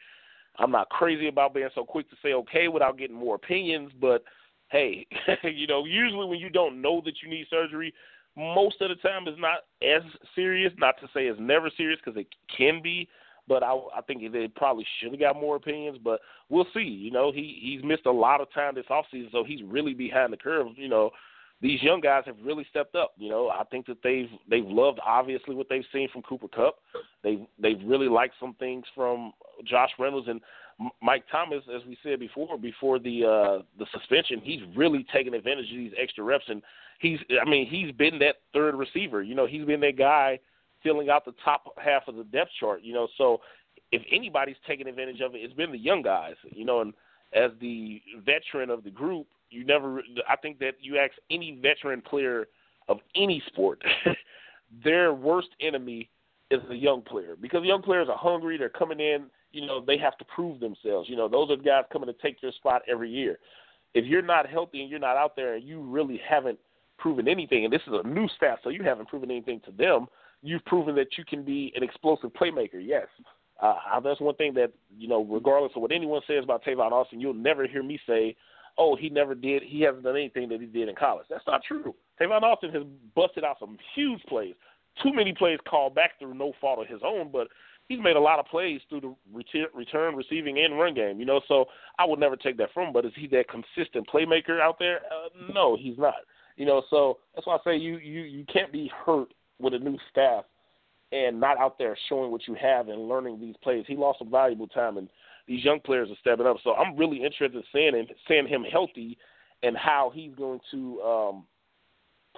I'm not crazy about being so quick to say okay without getting more opinions, but hey, you know, usually when you don't know that you need surgery, most of the time it's not as serious. Not to say it's never serious because it can be, but I, I think they probably should have got more opinions. But we'll see. You know, he he's missed a lot of time this offseason, so he's really behind the curve. You know, these young guys have really stepped up. You know, I think that they've they've loved obviously what they've seen from Cooper Kupp. They've they've really liked some things from Josh Reynolds and Mike Thomas, as we said before, before the uh, the suspension. He's really taken advantage of these extra reps, and he's I mean he's been that third receiver. You know, he's been that guy filling out the top half of the depth chart. You know, so if anybody's taken advantage of it, it's been the young guys. You know, and as the veteran of the group, you never. I think that you ask any veteran player of any sport, their worst enemy is the young player because young players are hungry. They're coming in. You know, they have to prove themselves. You know, those are guys coming to take their spot every year. If you're not healthy and you're not out there and you really haven't proven anything, and this is a new staff, so you haven't proven anything to them, you've proven that you can be an explosive playmaker. Yes. Uh, that's one thing that, you know, regardless of what anyone says about Tavon Austin, you'll never hear me say, oh, he never did, he hasn't done anything that he did in college. That's not true. Tavon Austin has busted out some huge plays. Too many plays called back through no fault of his own, but he's made a lot of plays through the return, receiving, and run game. You know, so I would never take that from him. But is he that consistent playmaker out there? Uh, no, he's not. You know, so that's why I say you you you can't be hurt with a new staff and not out there showing what you have and learning these plays. He lost some valuable time, and these young players are stepping up. So I'm really interested in seeing him, seeing him healthy and how he's going to um,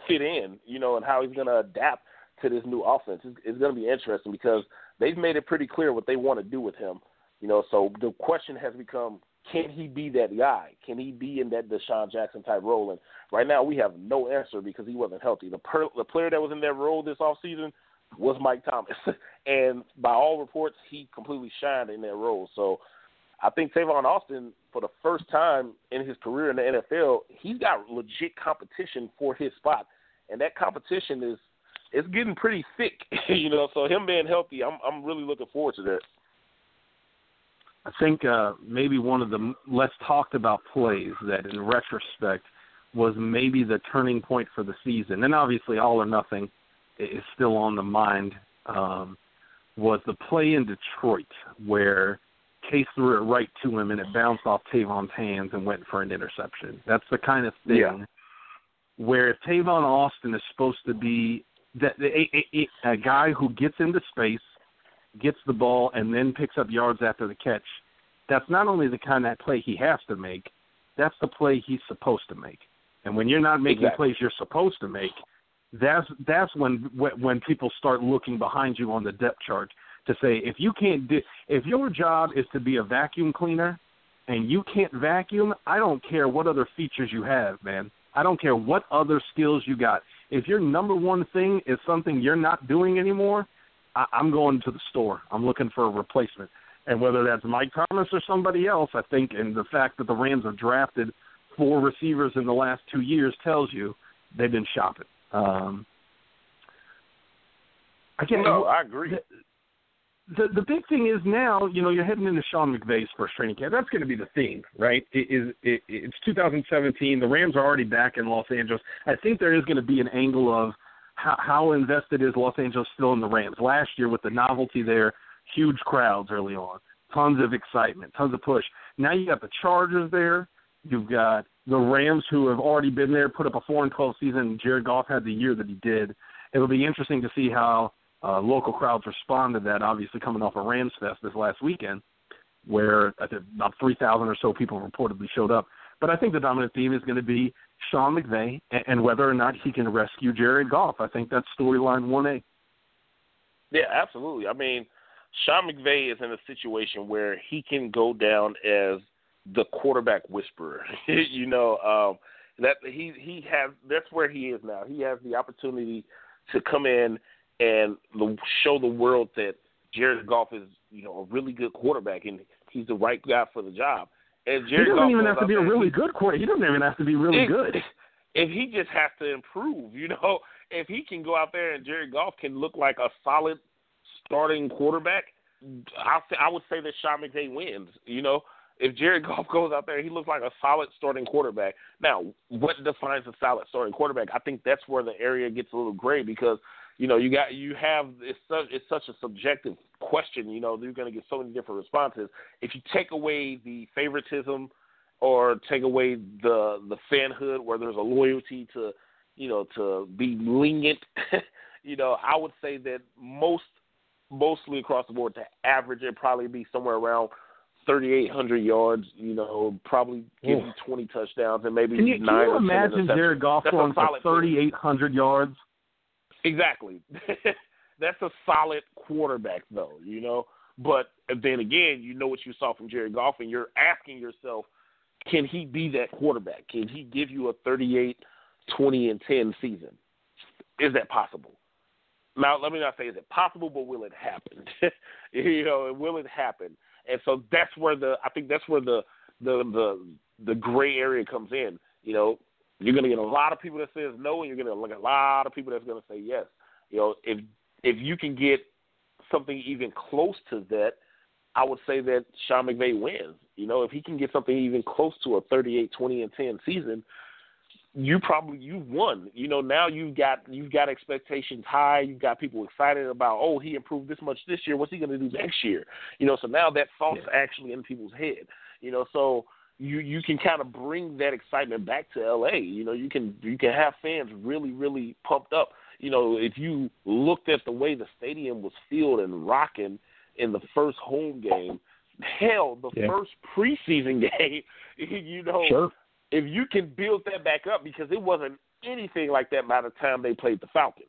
fit in, you know, and how he's going to adapt to this new offense. It's, it's going to be interesting because they've made it pretty clear what they want to do with him. You know, so the question has become, can he be that guy? Can he be in that DeSean Jackson type role? And right now we have no answer because he wasn't healthy. The per, the player that was in that role this offseason was Mike Thomas, and by all reports, he completely shined in that role. So I think Tavon Austin, for the first time in his career in the NFL, he's got legit competition for his spot, and that competition is it's getting pretty thick, you know. So him being healthy, I'm I'm really looking forward to that. I think uh, maybe one of the less talked about plays that, in retrospect, was maybe the turning point for the season, and obviously all or nothing is still on the mind. Um, was the play in Detroit where Case threw it right to him and it bounced off Tavon's hands and went for an interception. That's the kind of thing Yeah. where if Tavon Austin is supposed to be that a, a, a, a guy who gets into space, gets the ball, and then picks up yards after the catch, that's not only the kind of play he has to make, that's the play he's supposed to make. And when you're not making Exactly. plays you're supposed to make, that's that's when when people start looking behind you on the depth chart to say if you can't do if your job is to be a vacuum cleaner and you can't vacuum, I don't care what other features you have, man. I don't care what other skills you got. If your number one thing is something you're not doing anymore, I, I'm going to the store. I'm looking for a replacement. And whether that's Mike Thomas or somebody else, I think, and the fact that the Rams have drafted four receivers in the last two years tells you they've been shopping. Um, I can't. No, I agree. The, the the big thing is now, you know, you're heading into Sean McVay's first training camp. That's going to be the theme, right? It is it, it's 2017. The Rams are already back in Los Angeles. I think there is going to be an angle of how, how invested is Los Angeles still in the Rams. Last year, with the novelty there, huge crowds early on, tons of excitement, tons of push. Now you got the Chargers there. You've got the Rams who have already been there, put up a four and twelve season. Jared Goff had the year that he did. It'll be interesting to see how uh, local crowds respond to that. Obviously, coming off a Rams Fest this last weekend, where I think about three thousand or so people reportedly showed up. But I think the dominant theme is going to be Sean McVay and, and whether or not he can rescue Jared Goff. I think that's storyline one A. Yeah, absolutely. I mean, Sean McVay is in a situation where he can go down as the quarterback whisperer. you know, um, that he he has that's where he is now. He has the opportunity to come in and the, show the world that Jared Goff is you know a really good quarterback and he's the right guy for the job. And Jared he doesn't Goff even have to be a really good quarterback. He doesn't even have to be really good. If he just has to improve, you know, if he can go out there and Jared Goff can look like a solid starting quarterback, I I would say that Sean McVay wins. You know, if Jared Goff goes out there, he looks like a solid starting quarterback. Now, what defines a solid starting quarterback? I think that's where the area gets a little gray because you know you got you have it's such it's such a subjective question. You know, you're going to get so many different responses. If you take away the favoritism or take away the the fanhood where there's a loyalty to you know to be lenient you know i would say that most mostly across the board to average it probably be somewhere around 3800 yards you know probably give you 20 touchdowns and maybe Can you, can nine you or 10 imagine. Jared Goff That's throwing for 3,800 yards? Exactly. That's a solid quarterback, though, you know. But then again, you know what you saw from Jared Goff, and you're asking yourself, can he be that quarterback? Can he give you a 38, 20, and 10 season? Is that possible? Now, let me not say is it possible, but will it happen? you know, will it happen? And so that's where the I think that's where the the the the gray area comes in. You know, you're going to get a lot of people that says no, and you're going to get a lot of people that's going to say yes. You know, if if you can get something even close to that, I would say that Sean McVay wins. You know, if he can get something even close to a 38, 20, and 10 season, you probably you've won. You know, now you've got you've got expectations high. You've got people excited about, oh, he improved this much this year. What's he going to do next year? You know, so now that thought's actually in people's head. You know, so you you can kind of bring that excitement back to L.A. You know, you can you can have fans really really pumped up. You know, if you looked at the way the stadium was filled and rocking in the first home game, hell, the Yeah. first preseason game, you know, Sure. If you can build that back up because it wasn't anything like that by the time they played the Falcons.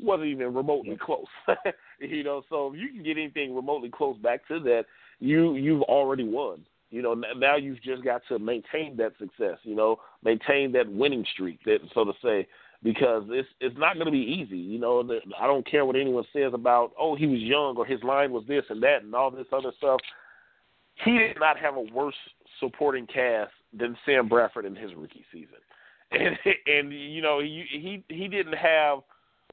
It wasn't even remotely close. you know, so if you can get anything remotely close back to that, you you've already won. You know, now you've just got to maintain that success, you know, maintain that winning streak, that so to say, because it's it's not going to be easy. You know, I don't care what anyone says about, oh, he was young or his line was this and that and all this other stuff. He did not have a worse supporting cast than Sam Bradford in his rookie season, and and you know he he he didn't have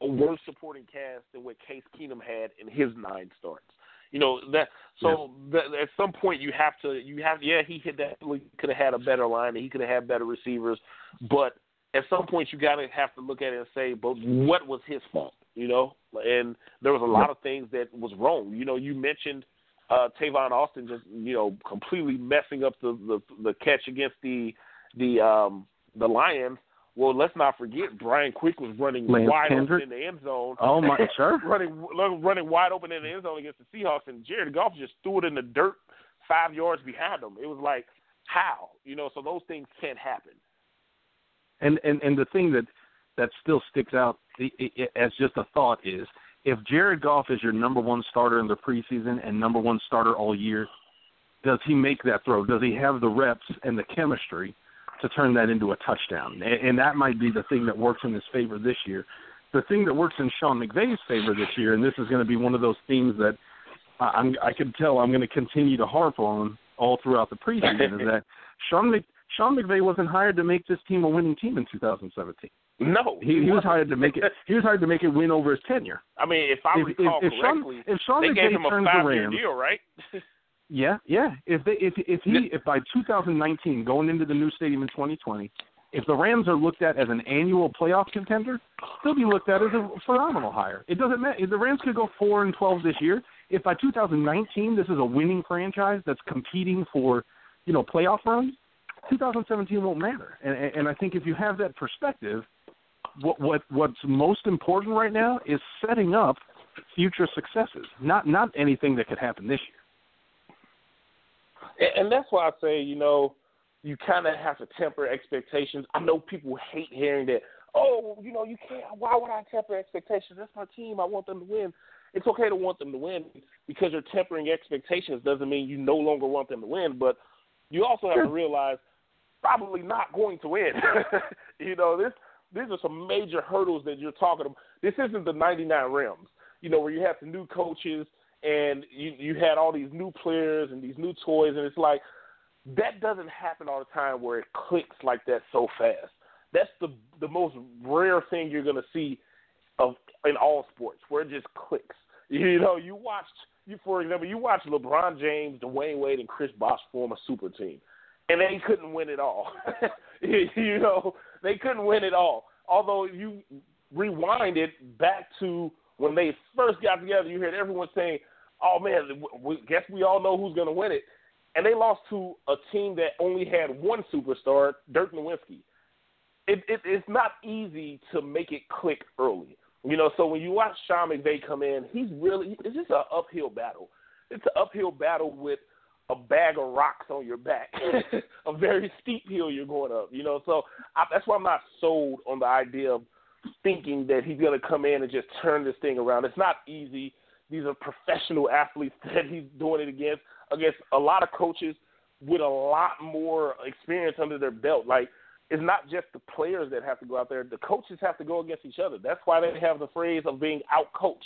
a worse supporting cast than what Case Keenum had in his nine starts. You know that so that, at some point you have to you have yeah he hit that could have had a better line and he could have had better receivers, but at some point you got to have to look at it and say, but what was his fault? You know, and there was a lot of things that was wrong. You know, you mentioned uh, Tavon Austin just you know completely messing up the the, the catch against the the um, the Lions. Well, let's not forget Brian Quick was running Lance wide Kendrick? open in the end zone. Oh my, sure. running running wide open in the end zone against the Seahawks, and Jared Goff just threw it in the dirt five yards behind him. It was like how you know, so those things can't happen. And and and the thing that that still sticks out i i as just a thought, is if Jared Goff is your number one starter in the preseason and number one starter all year, does he make that throw? Does he have the reps and the chemistry to turn that into a touchdown? And, and that might be the thing that works in his favor this year. The thing that works in Sean McVay's favor this year, and this is going to be one of those themes that I'm, I can tell I'm going to continue to harp on all throughout the preseason, is that Sean Mc, Sean McVay wasn't hired to make this team a winning team in 2017. No, He, he was hired to make it. He was hired to make it win over his tenure. I mean, if I If- recall if- if Sean- correctly, if Sean they gave him a five-year Rams- deal, right? Yeah, yeah. If they if if he if by 2019 going into the new stadium in 2020, if the Rams are looked at as an annual playoff contender, they'll be looked at as a phenomenal hire. It doesn't matter. The Rams could go four and 12 this year. If by 2019 this is a winning franchise that's competing for, you know, playoff runs, 2017 won't matter. And and I think if you have that perspective, what what what's most important right now is setting up future successes, not not anything that could happen this year. And, and that's why I say, you know, you kind of have to temper expectations. I know people hate hearing that. Oh, you know, you can't. Why would I temper expectations? That's my team. I want them to win. It's okay to want them to win because you're tempering expectations doesn't mean you no longer want them to win. But you also have to realize probably not going to win. you know, this these are some major hurdles that you're talking about. This isn't the 99 Rams, you know, where you have the new coaches and you you had all these new players and these new toys, and it's like that doesn't happen all the time where it clicks like that so fast. That's the the most rare thing you're gonna see of in all sports where it just clicks. You know, you watched you for example, you watched LeBron James, Dwyane Wade, and Chris Bosh form a super team, and they couldn't win it all. you know, they couldn't win it all. Although you rewind it back to when they first got together, you heard everyone saying, "Oh man, we, guess we all know who's going to win it," and they lost to a team that only had one superstar, Dirk Nowitzki. It, it, it's not easy to make it click early, you know. So when you watch Sean McVay come in, he's really it's just an uphill battle. It's an uphill battle with a bag of rocks on your back, a very steep hill you're going up. You know, so I, that's why I'm not sold on the idea of thinking that he's going to come in and just turn this thing around. It's not easy. These are professional athletes that he's doing it against, against a lot of coaches with a lot more experience under their belt. Like, it's not just the players that have to go out there. The coaches have to go against each other. That's why they have the phrase of being outcoached.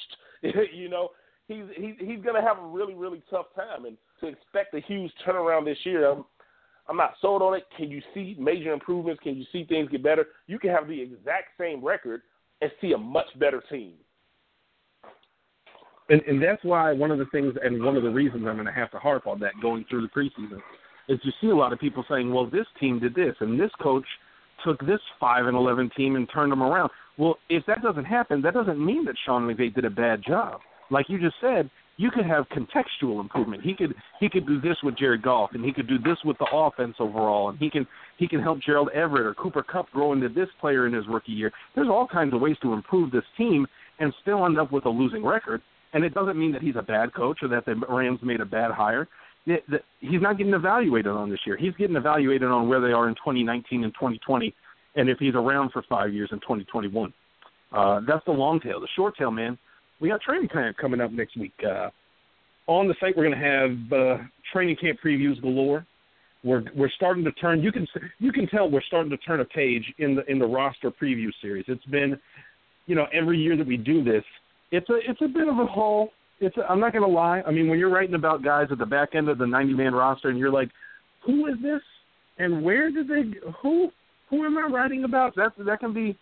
you know, he's he's he's going to have a really really tough time, and to expect a huge turnaround this year, I'm, I'm not sold on it. Can you see major improvements? Can you see things get better? You can have the exact same record and see a much better team. And, and that's why one of the things and one of the reasons I'm going to have to harp on that going through the preseason is you see a lot of people saying, "Well, this team did this, and this coach took this five and eleven team and turned them around." Well, if that doesn't happen, that doesn't mean that Sean McVay did a bad job. Like you just said, you could have contextual improvement. He could he could do this with Jared Goff, and he could do this with the offense overall, and he can he can help Gerald Everett or Cooper Kupp grow into this player in his rookie year. There's all kinds of ways to improve this team and still end up with a losing record. And it doesn't mean that he's a bad coach or that the Rams made a bad hire. The- the- He's not getting evaluated on this year. He's getting evaluated on where they are in 2019 and 2020, and if he's around for five years in 2021. Uh, that's the long tail. The short tail, man. We got training camp coming up next week. Uh, on the site, we're going to have uh, training camp previews galore. We're we're starting to turn. You can you can tell we're starting to turn a page in the in the roster preview series. It's been, you know, every year that we do this, it's a it's a bit of a haul. It's a, I'm not going to lie. I mean, when you're writing about guys at the back end of the 90 man roster, and you're like, who is this, and where did they who who am I writing about? That that can be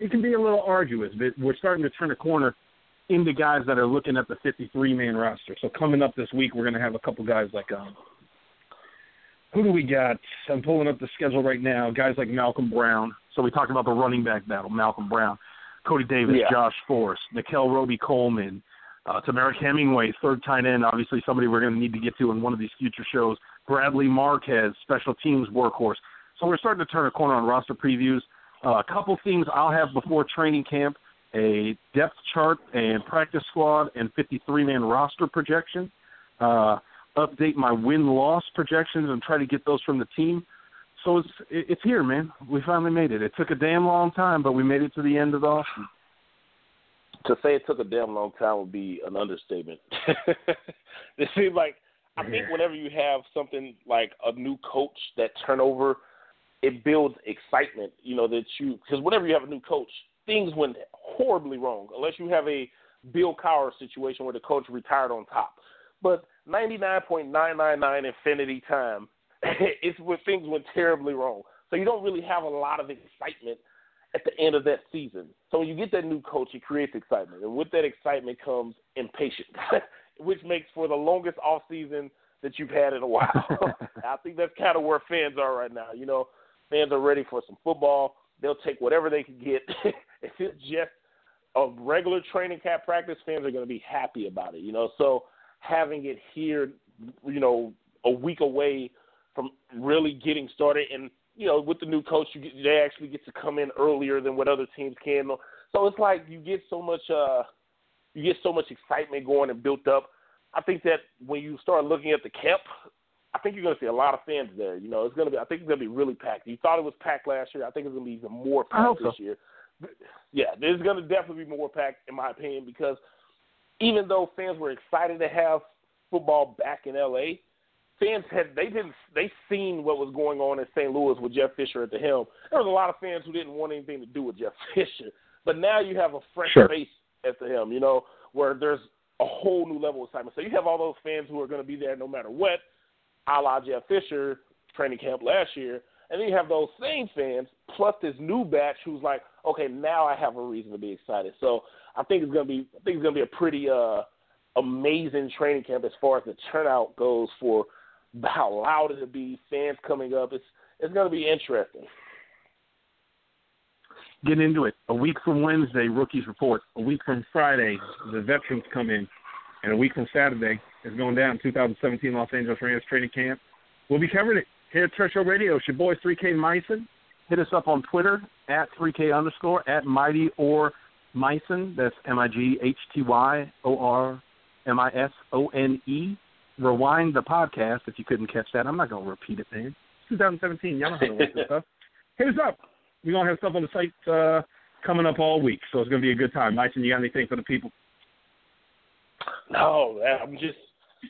it can be a little arduous, but we're starting to turn a corner into guys that are looking at the 53 man roster. So coming up this week, we're going to have a couple guys like um, who do we got? I'm pulling up the schedule right now. Guys like Malcolm Brown. So we talked about the running back battle. Malcolm Brown, Cody Davis, Yeah. Josh Forrest, Nickell Robey-Coleman, uh, Temarrick Hemingway, third tight end. Obviously, somebody we're going to need to get to in one of these future shows. Bradley Marquez, special teams workhorse. So we're starting to turn a corner on roster previews. Uh, a couple things I'll have before training camp: a depth chart and practice squad and 53-man roster projection. Uh, update my win-loss projections and try to get those from the team. So it's it's here, man. We finally made it. It took a damn long time, but we made it to the end of the offseason. To say it took a damn long time would be an understatement. it seems like I think whenever you have something like a new coach, that turnover, it builds excitement. You know that you because whenever you have a new coach, things went horribly wrong. Unless you have a Bill Cowher situation where the coach retired on top. But 99.999 infinity time, it's where things went terribly wrong. So you don't really have a lot of excitement at the end of that season. So when you get that new coach, it creates excitement, and with that excitement comes impatience, which makes for the longest off season that you've had in a while. I think that's kind of where fans are right now. You know, fans are ready for some football. They'll take whatever they can get. If it's just a regular training camp practice, fans are going to be happy about it. You know, so having it here, you know, a week away from really getting started, and you know, with the new coach, you get, they actually get to come in earlier than what other teams can. So it's like you get so much, uh, you get so much excitement going and built up. I think that when you start looking at the camp, I think you're going to see a lot of fans there. You know, it's going to be. I think it's going to be really packed. You thought it was packed last year. I think it's going to be even more packed this so. year. Yeah, there's going to definitely be more packed, in my opinion, because even though fans were excited to have football back in LA, fans had they didn't they seen what was going on in St. Louis with Jeff Fisher at the helm. There was a lot of fans who didn't want anything to do with Jeff Fisher, but now you have a fresh Sure. face at the helm. You know where there's a whole new level of excitement. So you have all those fans who are going to be there no matter what, a la Jeff Fisher training camp last year, and then you have those same fans plus this new batch who's like, okay, now I have a reason to be excited. So I think it's gonna be I think it's gonna be a pretty uh amazing training camp as far as the turnout goes for how loud it'll be, fans coming up. It's it's gonna be interesting. Get into it. A week from Wednesday, rookies report. A week from Friday, the veterans come in, and a week from Saturday is going down. 2017 Los Angeles Rams training camp. We'll be covering it here at Turf Show Radio. It's your boy 3K Misone. Hit us up on Twitter at 3K underscore at Mighty or Misone. That's M I G H T Y O R M I S O N E. Rewind the podcast if you couldn't catch that. I'm not going to repeat it, man. It's 2017. Y'all know how to work this stuff. Hit us up. We're going to have stuff on the site uh, coming up all week, so it's going to be a good time. Misone, you got anything for the people? No, I'm just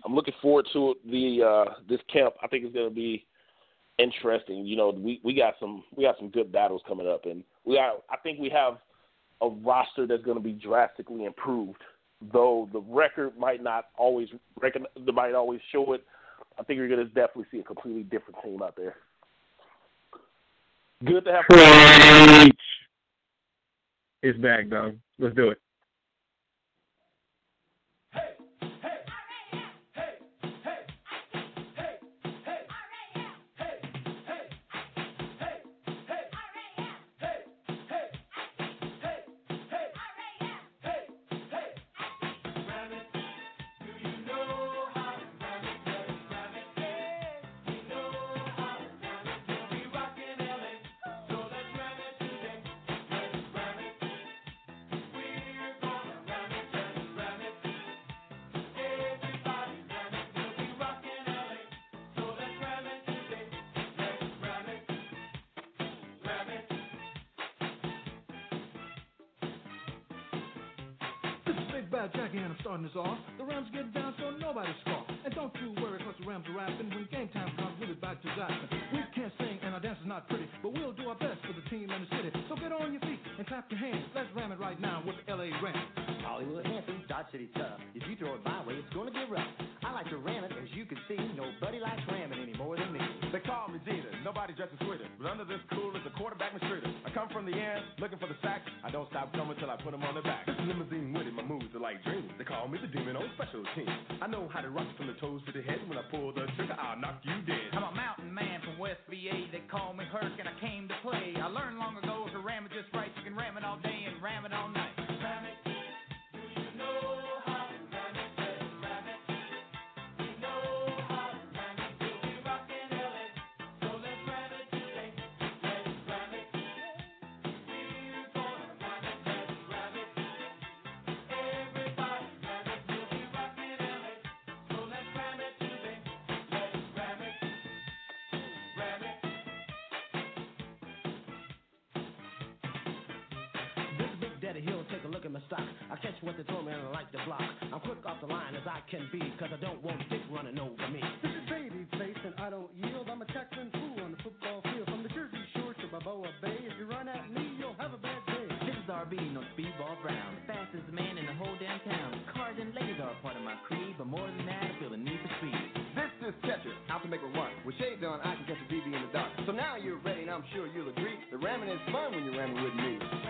I'm looking forward to the uh this camp. I think it's gonna be interesting. You know, we we got some we got some good battles coming up, and we got I think we have a roster that's going to be drastically improved. Though the record might not always recognize, might always show it. I think you're going to definitely see a completely different team out there. Good to have. Preach. It's back, dog. Let's do it. Starting this off. The Rams get down so nobody scoff. And don't you worry cause the Rams are rapping. When game time comes, we'll be back to Jackson. We can't sing and our dance is not pretty, but we'll do our best for the team and the city. So get on your feet and clap your hands. Let's ram it right now with the LA Rams. Hollywood Hampton, Dodge City tough. If you throw it my way, it's gonna get rough. I like to ram it, as you can see. Nobody likes ramming any more than me. They call me Jeter, nobody dresses sweeter. But under this cool is a mistreater. I come from the air, looking for the sack. I don't stop coming till I put them on the back. This limousine with it, my moves are like dreams. They call me the demon on special teams. I know how to rock from the toes to the head. When I pull the trigger, I'll knock you dead. I'm a mountain man from West VA. They call me Herc, and I came stock. I catch what they throw me and I like the block. I'm quick off the line as I can be, cause I don't want dick running over me. This is baby face and I don't yield. I'm a tackling fool on the football field. From the Jersey Shore to Balboa Bay. If you run at me, you'll have a bad day. This is RB, no speedball Brown. The fastest man in the whole damn town. Cars and ladies are a part of my creed, but more than that, I feel the need for speed. This is Tetris, out to make a run. With shades on, I can catch a BB in the dark. So now you're ready, and I'm sure you'll agree. The ramming is fun when you're ramming with me.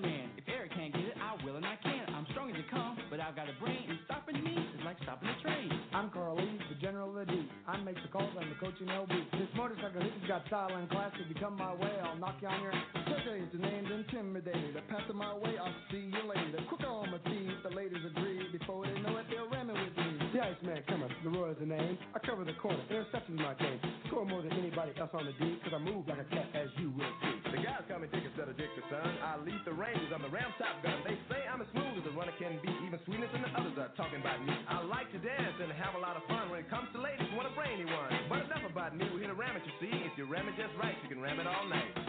Man. If Eric can't get it, I will and I can. I'm strong as you come, but I've got a brain, and stopping me is like stopping a train. I'm Carl Lee, the general of the D. I make the calls, I'm the coach in LB. This motorcycle has got style and class. If you come my way, I'll knock you on your ass. Today the name's intimidated. Pass it my way, I'll see you later. Quick on my feet, the ladies agree. Before they know it, they're ramming with me. The Iceman coming, the Roy's the name. I cover the corner, interception's my game. Score more than anybody else on the D, cause I move like a cat, as you will see. The guys call me Dick instead of Dick the son. I lead the Rangers, I'm the Ram Top Gun. They say I'm as smooth as a runner can be. Even sweetness and the others are talking about me. I like to dance and have a lot of fun. When it comes to ladies, want a brainy one. But enough about me, we're here to ram it, you see. If you ram it just right, you can ram it all night.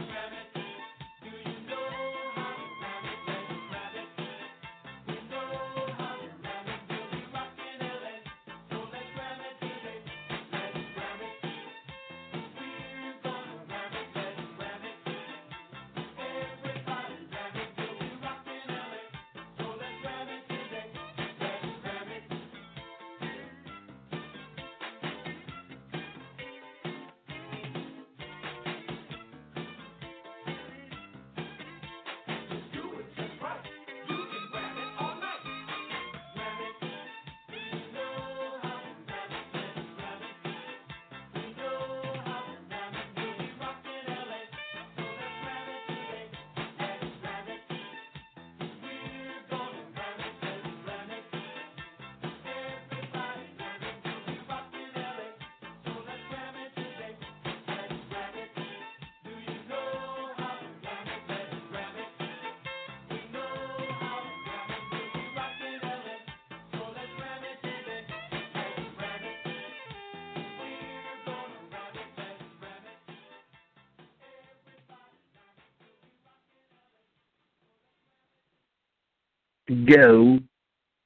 Go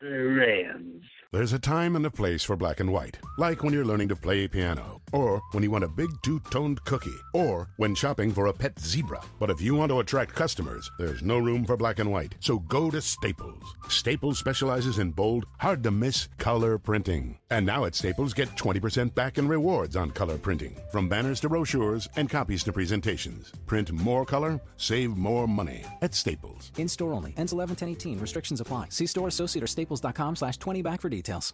Rams. There's a time and a place for black and white, like when you're learning to play piano, or when you want a big two toned cookie, or when shopping for a pet zebra. But if you want to attract customers, there's no room for black and white. So go to Staples. Staples specializes in bold, hard to miss color printing. And now at Staples, get 20% back in rewards on color printing, from banners to brochures and copies to presentations. Print more color, save more money at Staples. In store only. Ends 11 10 18. Restrictions apply. See store associate or staples.com slash 20 back for details.